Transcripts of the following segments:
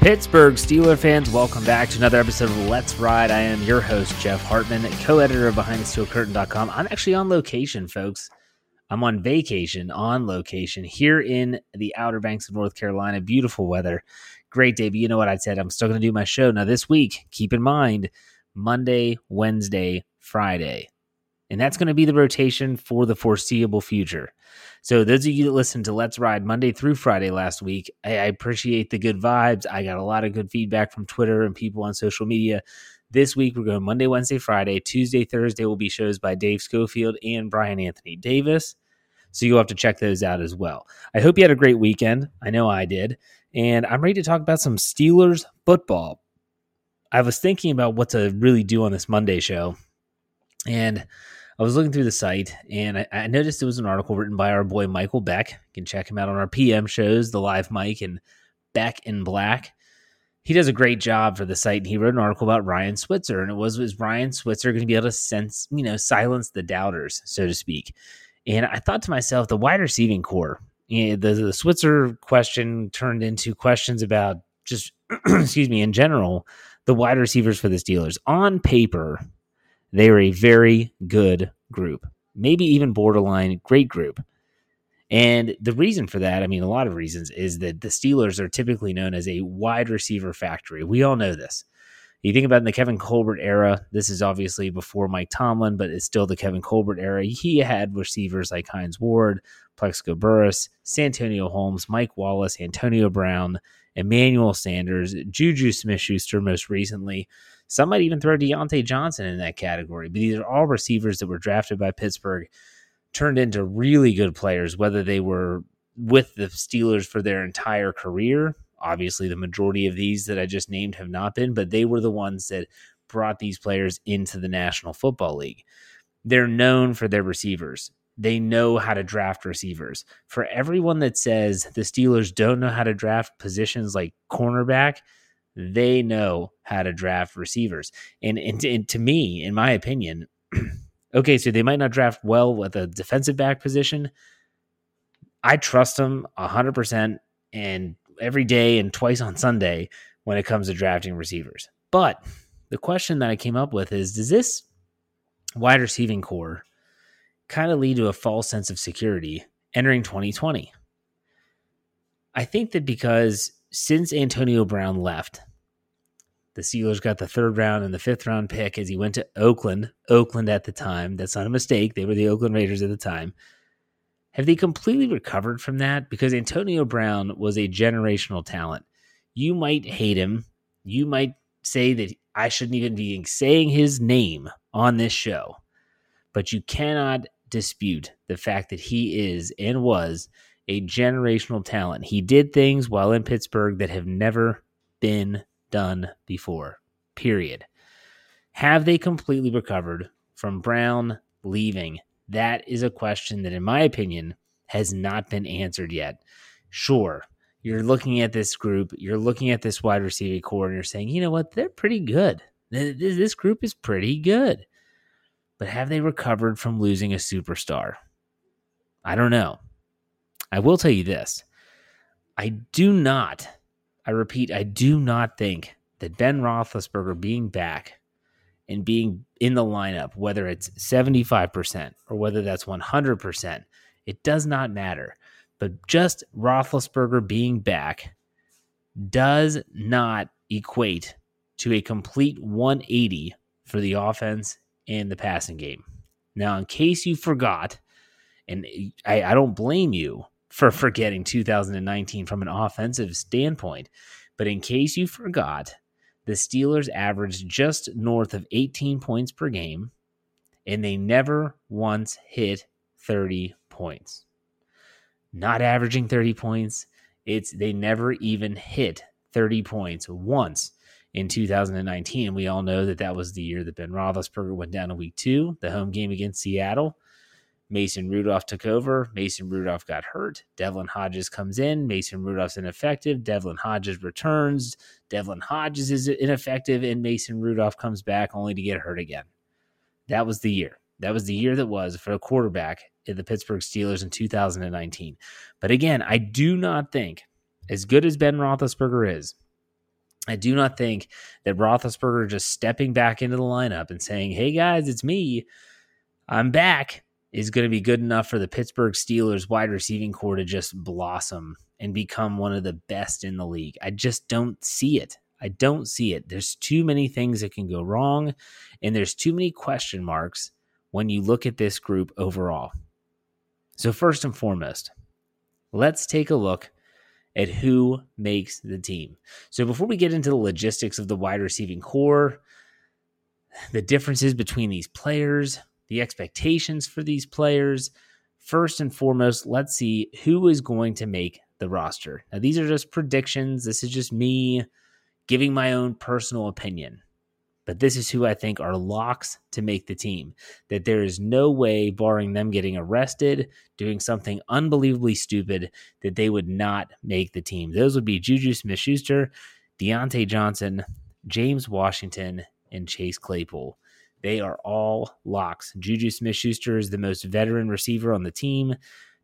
Pittsburgh Steeler fans, welcome back to another episode of Let's Ride. I am your host, Jeff Hartman, co editor of BehindTheSteelCurtain.com. I'm actually on location, folks. I'm on vacation, on location here in the Outer Banks of North Carolina. Beautiful weather. Great day. But you know what I said? I'm still going to do my show. Now, this week, keep in mind Monday, Wednesday, Friday. And that's going to be the rotation for the foreseeable future. So those of you that listened to Let's Ride Monday through Friday last week, I, appreciate the good vibes. I got a lot of good feedback from Twitter and people on social media. This week we're going Monday, Wednesday, Friday. Tuesday, Thursday will be shows by Dave Schofield and Brian Anthony Davis. So you'll have to check those out as well. I hope you had a great weekend. I know I did. And I'm ready to talk about some Steelers football. I was thinking about what to really do on this Monday show. And I was looking through the site and I, I, noticed it was an article written by our boy Michael Beck. You can check him out on our PM shows, The Live Mike and Beck in Black. He does a great job for the site, and he wrote an article about Ryan Switzer, and it was was Ryan Switzer going to be able to sense, you know, silence the doubters, so to speak. And I thought to myself, the wide receiving core, you know, the the Switzer question turned into questions about just, excuse me, in general, the wide receivers for the Steelers. On paper, they are a very good group, maybe even borderline great group. And the reason for that, I mean, a lot of reasons, is that the Steelers are typically known as a wide receiver factory. We all know this. You think about in the Kevin Colbert era, this is obviously before Mike Tomlin, but it's still the Kevin Colbert era. He had receivers like Hines Ward, Plaxico Burress, Santonio Holmes, Mike Wallace, Antonio Brown, Emmanuel Sanders, Juju Smith Schuster most recently. Some might even throw Diontae Johnson in that category, but these are all receivers that were drafted by Pittsburgh, turned into really good players, whether they were with the Steelers for their entire career. Obviously, the majority of these that I just named have not been, but they were the ones that brought these players into the National Football League. They're known for their receivers. They know how to draft receivers. For everyone that says the Steelers don't know how to draft positions like cornerback, they know how to draft receivers. And, and, and to me, in my opinion, okay, so they might not draft well with a defensive back position. I trust them 100% and every day and twice on Sunday when it comes to drafting receivers. But the question that I came up with is does this wide receiving core kind of lead to a false sense of security entering 2020? I think that because since Antonio Brown left, the Steelers got the third round and the fifth round pick as he went to Oakland. Oakland at the time. That's not a mistake. They were the Oakland Raiders at the time. Have they completely recovered from that? Because Antonio Brown was a generational talent. You might hate him. You might say that I shouldn't even be saying his name on this show. But you cannot dispute the fact that he is and was a generational talent. He did things while in Pittsburgh that have never been done before. Period. Have they completely recovered from Brown leaving? That is a question that, in my opinion, has not been answered yet. Sure, you're looking at this group, you're looking at this wide receiver core, and you're saying, you know what, they're pretty good. This group is pretty good. But have they recovered from losing a superstar? I don't know. I will tell you this I do not, I repeat, I do not think that Ben Roethlisberger being back and being in the lineup, whether it's 75% or whether that's 100%, it does not matter. But just Roethlisberger being back does not equate to a complete 180 for the offense and the passing game. Now, in case you forgot, and I, I don't blame you for forgetting 2019 from an offensive standpoint. But in case you forgot, the Steelers averaged just north of 18 points per game, and they never once hit 30 points. Not averaging 30 points, it's they never even hit 30 points once in 2019. We all know that that was the year that Ben Roethlisberger went down in week two, the home game against Seattle. Mason Rudolph took over. Mason Rudolph got hurt. Devlin Hodges comes in. Mason Rudolph's ineffective. Devlin Hodges returns. Devlin Hodges is ineffective, and Mason Rudolph comes back only to get hurt again. That was the year. That was the year that was for a quarterback in the Pittsburgh Steelers in 2019. But again, I do not think, as good as Ben Roethlisberger is, I do not think that Roethlisberger just stepping back into the lineup and saying, "Hey guys, it's me. I'm back." is going to be good enough for the Pittsburgh Steelers wide receiving core to just blossom and become one of the best in the league. I just don't see it. I don't see it. There's too many things that can go wrong, and there's too many question marks when you look at this group overall. So, first and foremost, let's take a look at who makes the team. So, before we get into the logistics of the wide receiving core, the differences between these players, the expectations for these players. First and foremost, let's see who is going to make the roster. Now, these are just predictions. This is just me giving my own personal opinion. But this is who I think are locks to make the team. That there is no way, barring them getting arrested, doing something unbelievably stupid, that they would not make the team. Those would be Juju Smith Schuster, Diontae Johnson, James Washington, and Chase Claypool. They are all locks. Juju Smith Schuster is the most veteran receiver on the team.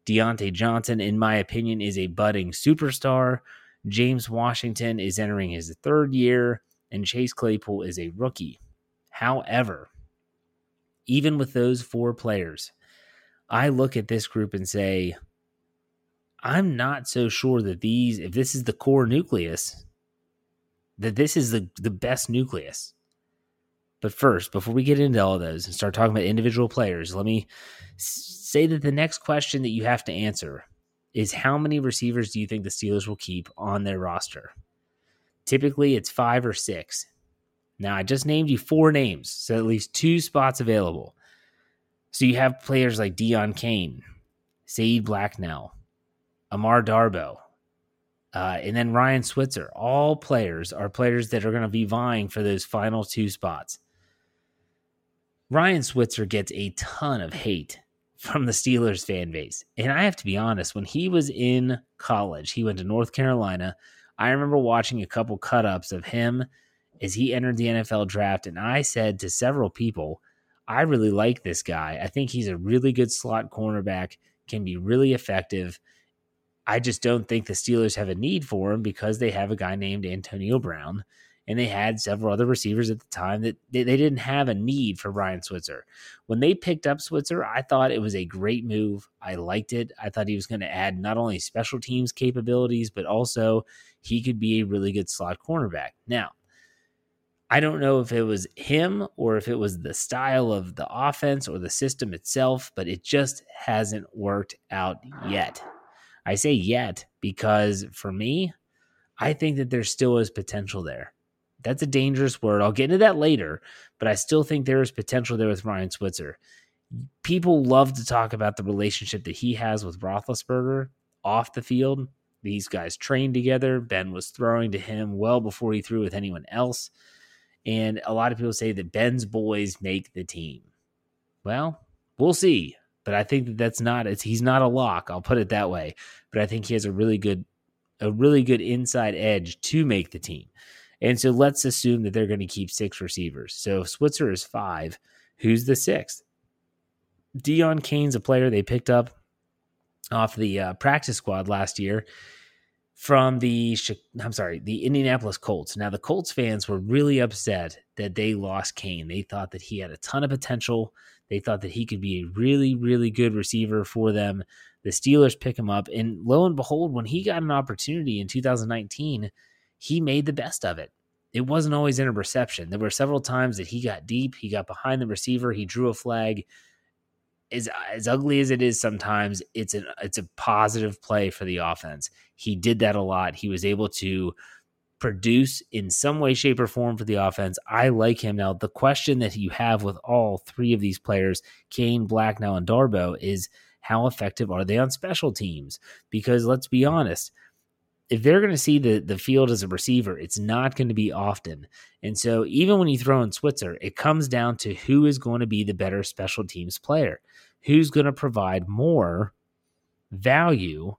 Diontae Johnson, in my opinion, is a budding superstar. James Washington is entering his third year, and Chase Claypool is a rookie. However, even with those four players, I look at this group and say, I'm not so sure that these, if this is the core nucleus, that this is the, the best nucleus. But first, before we get into all those and start talking about individual players, let me say that the next question that you have to answer is how many receivers do you think the Steelers will keep on their roster? Typically, it's five or six. Now, I just named you four names, so at least two spots available. So you have players like Deon Cain, Saeed Blacknell, Amara Darboh, uh, and then Ryan Switzer. All players are players that are going to be vying for those final two spots. Ryan Switzer gets a ton of hate from the Steelers fan base. And I have to be honest, when he was in college, he went to North Carolina. I remember watching a couple cut ups of him as he entered the NFL draft. And I said to several people, I really like this guy. I think he's a really good slot cornerback, can be really effective. I just don't think the Steelers have a need for him because they have a guy named Antonio Brown and they had several other receivers at the time that they, they didn't have a need for Ryan Switzer. When they picked up Switzer, I thought it was a great move. I liked it. I thought he was going to add not only special teams capabilities, but also he could be a really good slot cornerback. Now, I don't know if it was him or if it was the style of the offense or the system itself, but it just hasn't worked out yet. I say yet because for me, I think that there still is potential there. That's a dangerous word. I'll get into that later, but I still think there is potential there with Ryan Switzer. People love to talk about the relationship that he has with Roethlisberger off the field. These guys trained together. Ben was throwing to him well before he threw with anyone else. And a lot of people say that Ben's boys make the team. Well, we'll see. But I think that that's not it's he's not a lock. I'll put it that way. But I think he has a really good a really good inside edge to make the team. And so let's assume that they're going to keep six receivers. So if Switzer is five. Who's the sixth? Deon Cain's a player they picked up off the uh, practice squad last year from the I'm sorry, the Indianapolis Colts. Now the Colts fans were really upset that they lost Cain. They thought that he had a ton of potential. They thought that he could be a really really good receiver for them. The Steelers pick him up and lo and behold when he got an opportunity in 2019 he made the best of it. It wasn't always interception. There were several times that he got deep, he got behind the receiver, he drew a flag. As, as ugly as it is sometimes, it's an it's a positive play for the offense. He did that a lot. He was able to produce in some way, shape, or form for the offense. I like him. Now, the question that you have with all three of these players, Cain, Blacknell, and Darboh, is how effective are they on special teams? Because let's be honest, if they're going to see the, the field as a receiver, it's not going to be often. And so, even when you throw in Switzer, it comes down to who is going to be the better special teams player, who's going to provide more value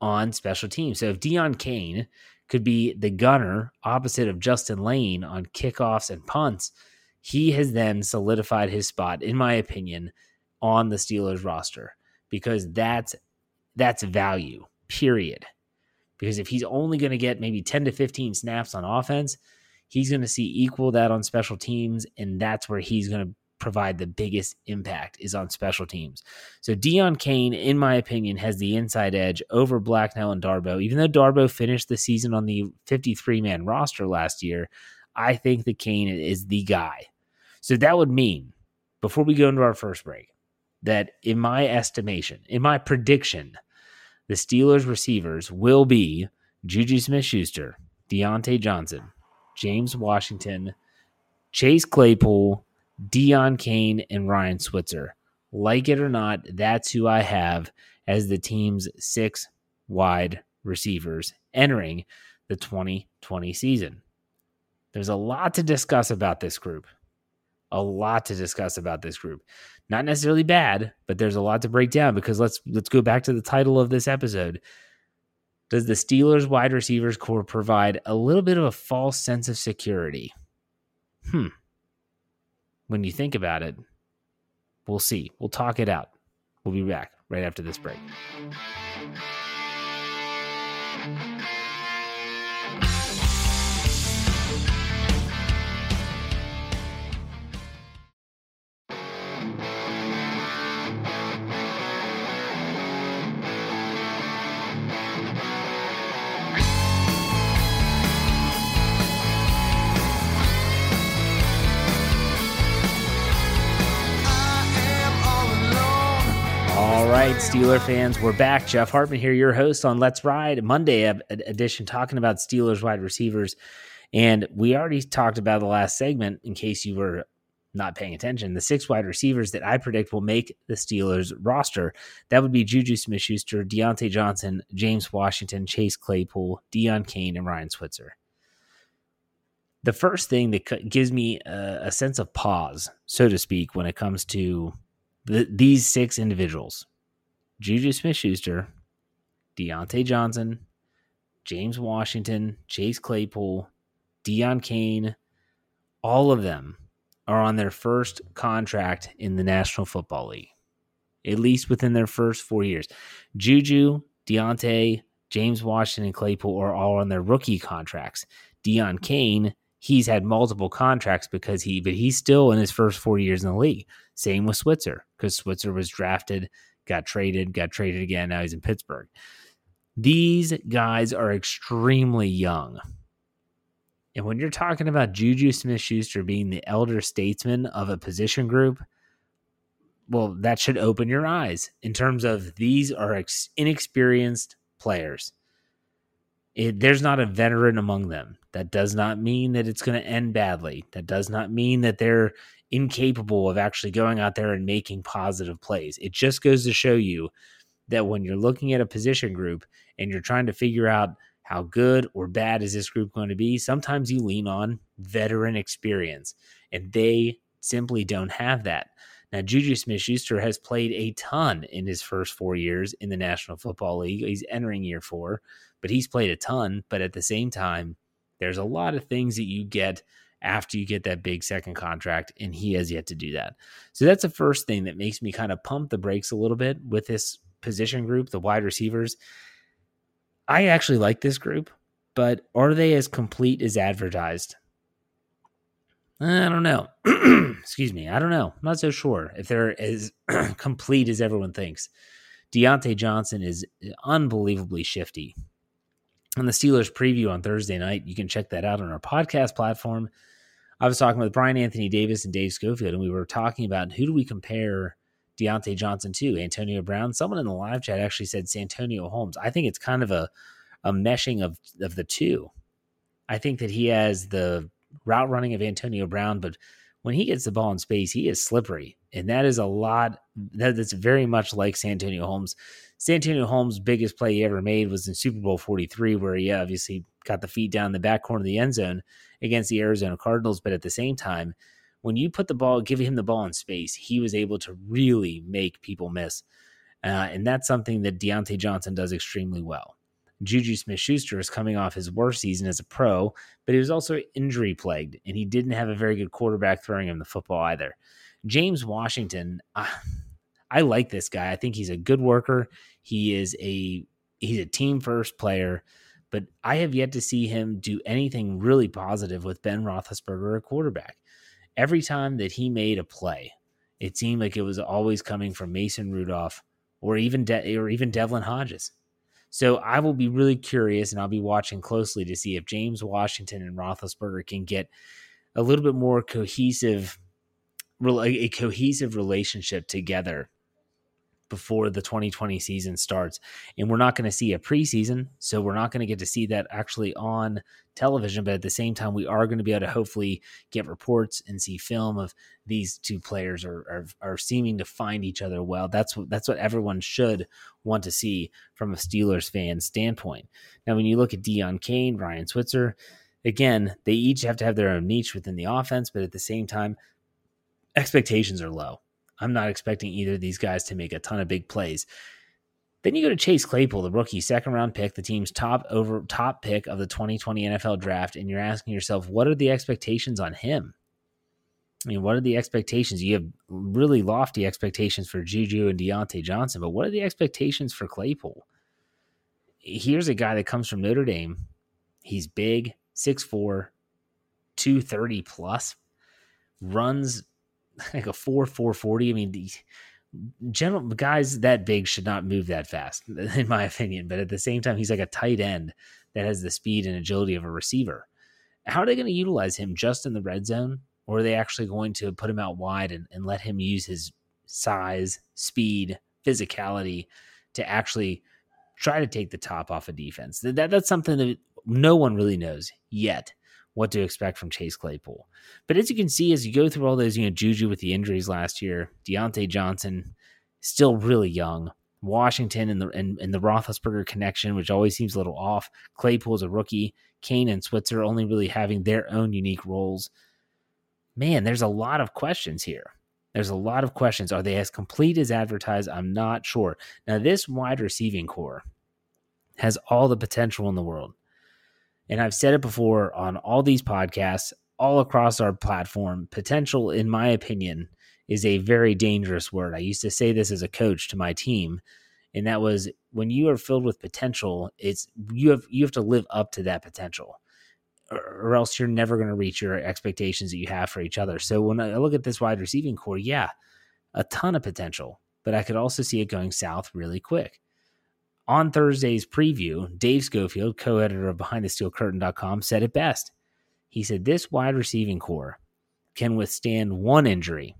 on special teams. So, if Deon Cain could be the gunner opposite of Justin Layne on kickoffs and punts, he has then solidified his spot, in my opinion, on the Steelers roster because that's that's value. Period. Because if he's only going to get maybe 10 to 15 snaps on offense, he's going to see equal that on special teams, and that's where he's going to provide the biggest impact is on special teams. So Deon Cain, in my opinion, has the inside edge over Blacknell and Darboh. Even though Darboh finished the season on the 53 man roster last year, I think that Cain is the guy. So that would mean, before we go into our first break, that in my estimation, in my prediction, the Steelers receivers will be Juju Smith Schuster, Diontae Johnson, James Washington, Chase Claypool, Deon Cain, and Ryan Switzer. Like it or not, that's who I have as the team's six wide receivers entering the 2020 season. There's a lot to discuss about this group. A lot to discuss about this group not necessarily bad, but there's a lot to break down because let's let's go back to the title of this episode. Does the Steelers wide receivers core provide a little bit of a false sense of security? Hmm. When you think about it, we'll see. We'll talk it out. We'll be back right after this break. Right, Steeler fans, we're back. Jeff Hartman here, your host on Let's Ride Monday edition, talking about Steelers wide receivers. And we already talked about the last segment, in case you were not paying attention. The six wide receivers that I predict will make the Steelers roster. That would be Juju Smith Schuster, Diontae Johnson, James Washington, Chase Claypool, Deon Cain, and Ryan Switzer. The first thing that gives me a, a sense of pause, so to speak, when it comes to the, these six individuals Juju Smith Schuster, Diontae Johnson, James Washington, Chase Claypool, Deon Cain, all of them are on their first contract in the National Football League, at least within their first four years. Juju, Diontae, James Washington, and Claypool are all on their rookie contracts. Deon Cain, he's had multiple contracts because he, but he's still in his first four years in the league. Same with Switzer because Switzer was drafted got traded, got traded again. Now he's in Pittsburgh. These guys are extremely young. And when you're talking about Juju Smith Schuster being the elder statesman of a position group, well, that should open your eyes in terms of these are ex- inexperienced players. It, there's not a veteran among them. That does not mean that it's going to end badly. That does not mean that they're incapable of actually going out there and making positive plays. It just goes to show you that when you're looking at a position group and you're trying to figure out how good or bad is this group going to be, sometimes you lean on veteran experience, and they simply don't have that. Now, Juju Smith Schuster has played a ton in his first four years in the National Football League. He's entering year four, but he's played a ton. But at the same time, there's a lot of things that you get after you get that big second contract, and he has yet to do that. So that's the first thing that makes me kind of pump the brakes a little bit with this position group, the wide receivers. I actually like this group, but are they as complete as advertised? I don't know. Excuse me. I don't know. I'm not so sure if they're as complete as everyone thinks. Diontae Johnson is unbelievably shifty. On the Steelers preview on Thursday night, you can check that out on our podcast platform. I was talking with Brian Anthony Davis and Dave Schofield, and we were talking about who do we compare Diontae Johnson to? Antonio Brown. Someone in the live chat actually said Santonio Holmes. I think it's kind of a a meshing of of the two. I think that he has the route running of Antonio Brown, but when he gets the ball in space, he is slippery. And that is a lot, that's very much like Santonio Holmes. Santonio Holmes' biggest play he ever made was in Super Bowl 43, where he obviously got the feet down the back corner of the end zone against the Arizona Cardinals. But at the same time, when you put the ball, give him the ball in space, he was able to really make people miss. Uh, and that's something that Diontae Johnson does extremely well. Juju Smith Schuster is coming off his worst season as a pro, but he was also injury plagued, and he didn't have a very good quarterback throwing him the football either. James Washington, uh, I like this guy. I think he's a good worker. He is a he's a team first player, but I have yet to see him do anything really positive with Ben Roethlisberger, a quarterback. Every time that he made a play, it seemed like it was always coming from Mason Rudolph or even De- or even Devlin Hodges. So I will be really curious and I'll be watching closely to see if James Washington and Roethlisberger can get a little bit more cohesive, a cohesive relationship together before the 2020 season starts. And we're not going to see a preseason, so we're not going to get to see that actually on television. But at the same time, we are going to be able to hopefully get reports and see film of these two players are are, are seeming to find each other well. That's what that's what everyone should want to see from a Steelers fan standpoint. Now, when you look at Deon Cain, Ryan Switzer, again, they each have to have their own niche within the offense, but at the same time, expectations are low. I'm not expecting either of these guys to make a ton of big plays. Then you go to Chase Claypool, the rookie second round pick, the team's top over top pick of the 2020 NFL draft, and you're asking yourself, what are the expectations on him? I mean, what are the expectations? You have really lofty expectations for Juju and Diontae Johnson, but what are the expectations for Claypool? Here's a guy that comes from Notre Dame. He's big, 6'4, 230 plus, runs like a four four forty. I mean, the general guys that big should not move that fast, in my opinion. But at the same time, he's like a tight end that has the speed and agility of a receiver. How are they going to utilize him just in the red zone? Or are they actually going to put him out wide and, and let him use his size, speed, physicality to actually try to take the top off a of defense? That, that's something that no one really knows yet what to expect from Chase Claypool. But as you can see, as you go through all those, you know, Juju with the injuries last year, Diontae Johnson still really young. Washington and the and, and the Roethlisberger connection, which always seems a little off. Claypool's a rookie. Cain and Switzer only really having their own unique roles. Man, there's a lot of questions here. There's a lot of questions. Are they as complete as advertised? I'm not sure. Now, this wide receiving core has all the potential in the world. And I've said it before on all these podcasts, all across our platform. Potential, in my opinion, is a very dangerous word. I used to say this as a coach to my team, and that was when you are filled with potential, it's you have you have to live up to that potential. Or, else you're never going to reach your expectations that you have for each other. So when I look at this wide receiving core, yeah, a ton of potential, but I could also see it going south really quick. On Thursday's preview, Dave Schofield, co editor of BehindTheSteelCurtain.com, said it best. He said, This wide receiving core can withstand one injury.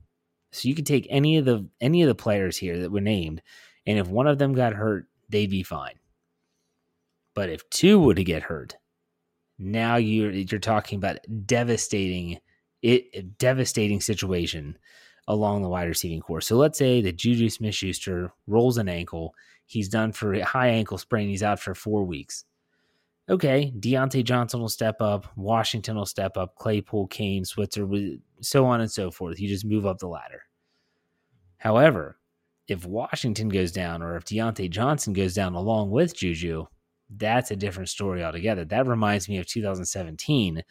So you could take any of the any of the players here that were named, and if one of them got hurt, they'd be fine. But if two were to get hurt, now you're you're talking about devastating it devastating situation along the wide receiving core. So let's say that Juju Smith Schuster rolls an ankle He's done for a high ankle sprain. He's out for four weeks. Okay, Diontae Johnson will step up. Washington will step up. Claypool, Cain, Switzer, so on and so forth. You just move up the ladder. However, if Washington goes down or if Diontae Johnson goes down along with Juju, that's a different story altogether. That reminds me of 2017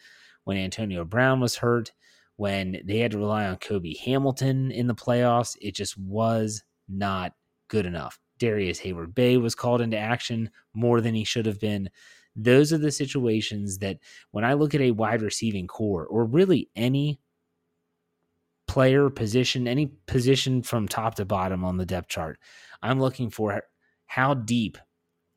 when Antonio Brown was hurt, when they had to rely on Cobi Hamilton in the playoffs. It just was not good enough. Darrius Heyward Bey was called into action more than he should have been. Those are the situations that when I look at a wide receiving core or really any player position, any position from top to bottom on the depth chart, I'm looking for how deep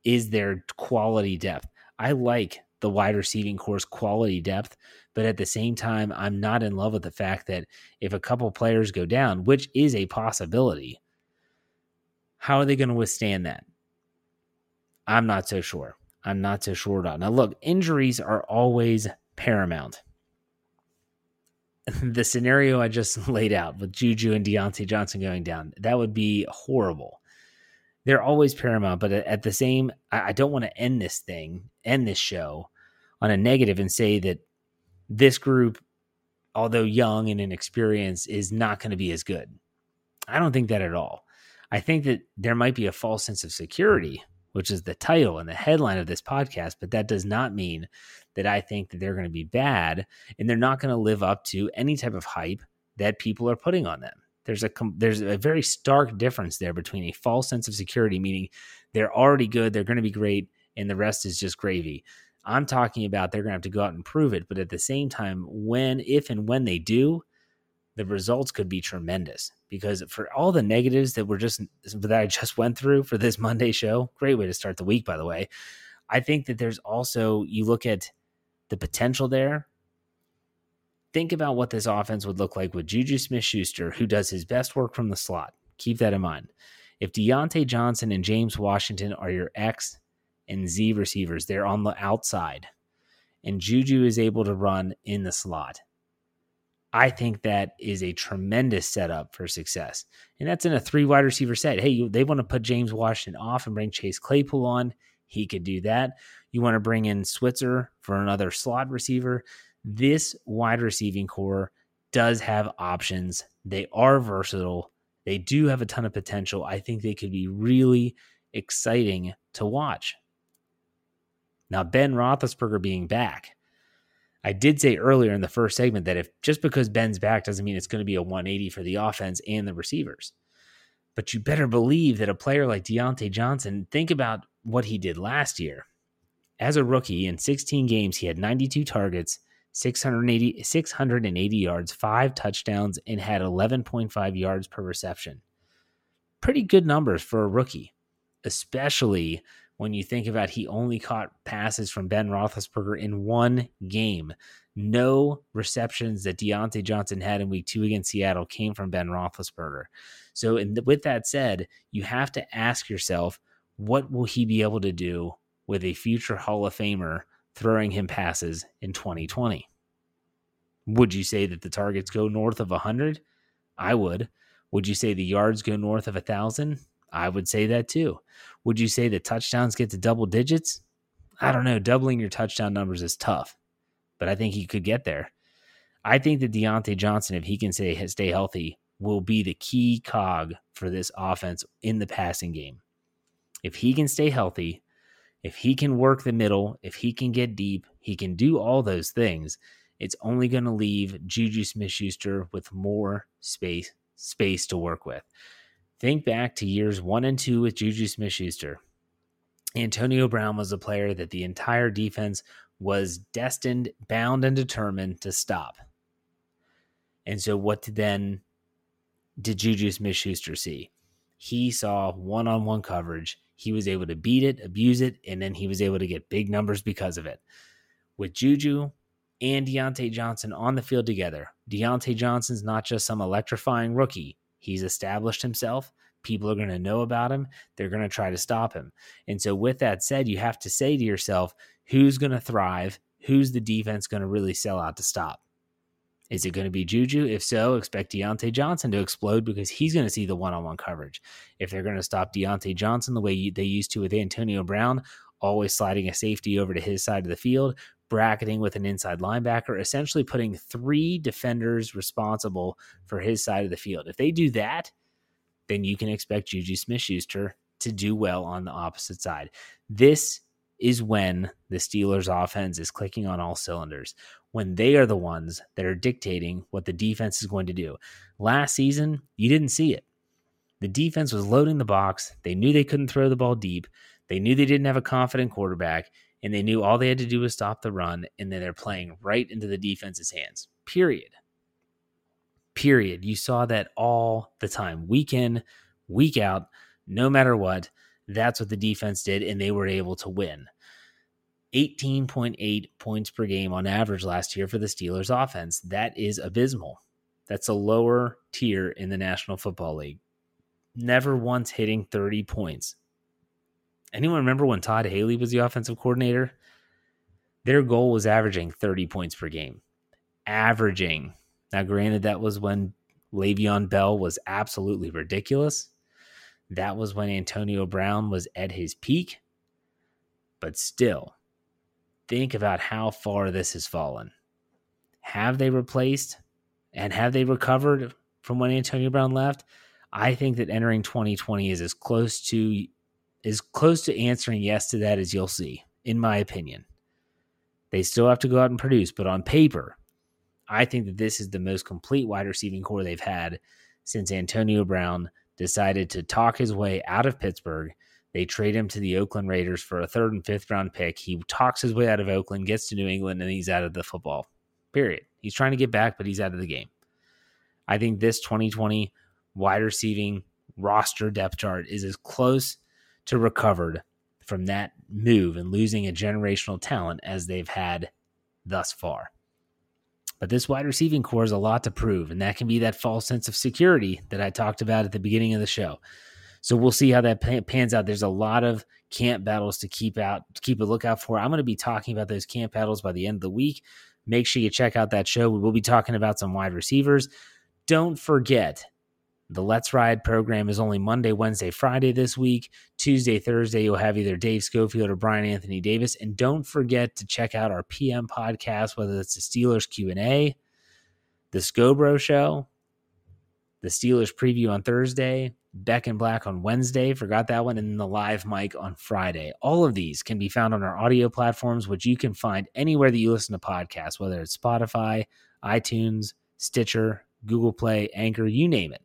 is their quality depth. I like the wide receiving core's quality depth, but at the same time, I'm not in love with the fact that if a couple players go down, which is a possibility, how are they going to withstand that? I'm not so sure. I'm not so sure about. Now, look, injuries are always paramount. the scenario I just laid out with Juju and Diontae Johnson going down, that would be horrible. They're always paramount, but at the same, I don't want to end this thing, end this show on a negative and say that this group, although young and inexperienced, is not going to be as good. I don't think that at all. I think that there might be a false sense of security, which is the title and the headline of this podcast, but that does not mean that I think that they're going to be bad and they're not going to live up to any type of hype that people are putting on them. There's a there's a very stark difference there between a false sense of security, meaning they're already good, they're going to be great, and the rest is just gravy. I'm talking about they're going to have to go out and prove it, but at the same time, when, if, and when they do, the results could be tremendous because for all the negatives that were just that I just went through for this Monday show, great way to start the week, by the way. I think that there's also you look at the potential there. Think about what this offense would look like with Juju Smith Schuster, who does his best work from the slot. Keep that in mind. If Diontae Johnson and James Washington are your X and Z receivers, they're on the outside, and Juju is able to run in the slot. I think that is a tremendous setup for success. And that's in a three wide receiver set. Hey, you, they want to put James Washington off and bring Chase Claypool on. He could do that. You want to bring in Switzer for another slot receiver. This wide receiving core does have options. They are versatile. They do have a ton of potential. I think they could be really exciting to watch. Now, Ben Roethlisberger being back, I did say earlier in the first segment that if just because Ben's back doesn't mean it's going to be a 180 for the offense and the receivers. But you better believe that a player like Diontae Johnson, think about what he did last year. As a rookie in 16 games, he had 92 targets, 680, 680 yards, five touchdowns, and had 11.5 yards per reception. Pretty good numbers for a rookie, especially when you think about he only caught passes from Ben Roethlisberger in one game. No receptions that Diontae Johnson had in week two against Seattle came from Ben Roethlisberger. So, in, with that said, you have to ask yourself, what will he be able to do with a future Hall of Famer throwing him passes in 2020? Would you say that the targets go north of 100? I would. Would you say the yards go north of 1,000? I would say that too. Would you say that touchdowns get to double digits? I don't know. Doubling your touchdown numbers is tough, but I think he could get there. I think that Diontae Johnson, if he can stay, stay healthy, will be the key cog for this offense in the passing game. If he can stay healthy, if he can work the middle, if he can get deep, he can do all those things. It's only going to leave Juju Smith Schuster with more space space to work with. Think back to years one and two with Juju Smith Schuster. Antonio Brown was a player that the entire defense was destined, bound, and determined to stop. And so, what then did Juju Smith Schuster see? He saw one on one coverage. He was able to beat it, abuse it, and then he was able to get big numbers because of it. With Juju and Diontae Johnson on the field together, Diontae Johnson's not just some electrifying rookie. He's established himself. People are going to know about him. They're going to try to stop him. And so, with that said, you have to say to yourself, who's going to thrive? Who's the defense going to really sell out to stop? Is it going to be Juju? If so, expect Diontae Johnson to explode because he's going to see the one on one coverage. If they're going to stop Diontae Johnson the way they used to with Antonio Brown, always sliding a safety over to his side of the field, bracketing with an inside linebacker, essentially putting three defenders responsible for his side of the field. If they do that, then you can expect Juju Smith Schuster to do well on the opposite side. This is when the Steelers offense is clicking on all cylinders, when they are the ones that are dictating what the defense is going to do. Last season, you didn't see it. The defense was loading the box. They knew they couldn't throw the ball deep. They knew they didn't have a confident quarterback and they knew all they had to do was stop the run, and then they're playing right into the defense's hands. Period. Period. You saw that all the time, week in, week out, no matter what. That's what the defense did, and they were able to win. 18.8 points per game on average last year for the Steelers offense. That is abysmal. That's a lower tier in the National Football League. Never once hitting 30 points Anyone remember when Todd Haley was the offensive coordinator? Their goal was averaging 30 points per game. Averaging. Now, granted, that was when Le'Veon Bell was absolutely ridiculous. That was when Antonio Brown was at his peak. But still, think about how far this has fallen. Have they replaced and have they recovered from when Antonio Brown left? I think that entering 2020 is as close to as close to answering yes to that as you'll see, in my opinion. They still have to go out and produce, but on paper, I think that this is the most complete wide receiving core they've had since Antonio Brown decided to talk his way out of Pittsburgh. They trade him to the Oakland Raiders for a third and fifth round pick. He talks his way out of Oakland, gets to New England, and he's out of the football. Period. He's trying to get back, but he's out of the game. I think this 2020 wide receiving roster depth chart is as close to recovered from that move and losing a generational talent as they've had thus far. But this wide receiving core is a lot to prove, and that can be that false sense of security that I talked about at the beginning of the show. So we'll see how that pans out. There's a lot of camp battles to keep out, keep a lookout for. I'm going to be talking about those camp battles by the end of the week. Make sure you check out that show. We will be talking about some wide receivers. Don't forget the Let's Ride program is only Monday, Wednesday, Friday this week. Tuesday, Thursday, you'll have either Dave Schofield or Brian Anthony Davis. And don't forget to check out our PM podcast, whether it's the Steelers Q&A, the Scobro Show, the Steelers preview on Thursday, Beck and Black on Wednesday, forgot that one, and then the live mic on Friday. All of these can be found on our audio platforms, which you can find anywhere that you listen to podcasts, whether it's Spotify, iTunes, Stitcher, Google Play, Anchor, you name it.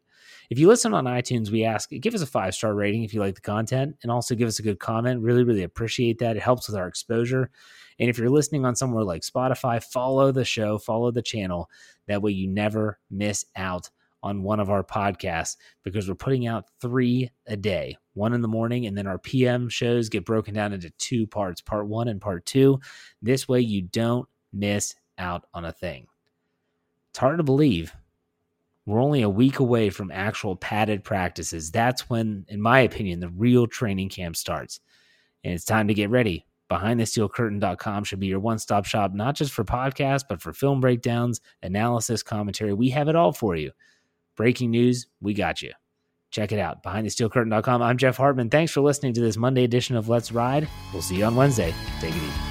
If you listen on iTunes, we ask give us a five star rating if you like the content, and also give us a good comment. Really, really appreciate that. It helps with our exposure. And if you're listening on somewhere like Spotify, follow the show, follow the channel. That way, you never miss out on one of our podcasts because we're putting out three a day one in the morning, and then our PM shows get broken down into two parts part one and part two. This way, you don't miss out on a thing. It's hard to believe, we're only a week away from actual padded practices. That's when, in my opinion, the real training camp starts. And it's time to get ready. BehindTheSteelCurtain.com should be your one stop shop, not just for podcasts, but for film breakdowns, analysis, commentary. We have it all for you. Breaking news, we got you. Check it out. BehindTheSteelCurtain.com. I'm Jeff Hartman. Thanks for listening to this Monday edition of Let's Ride. We'll see you on Wednesday. Take it easy.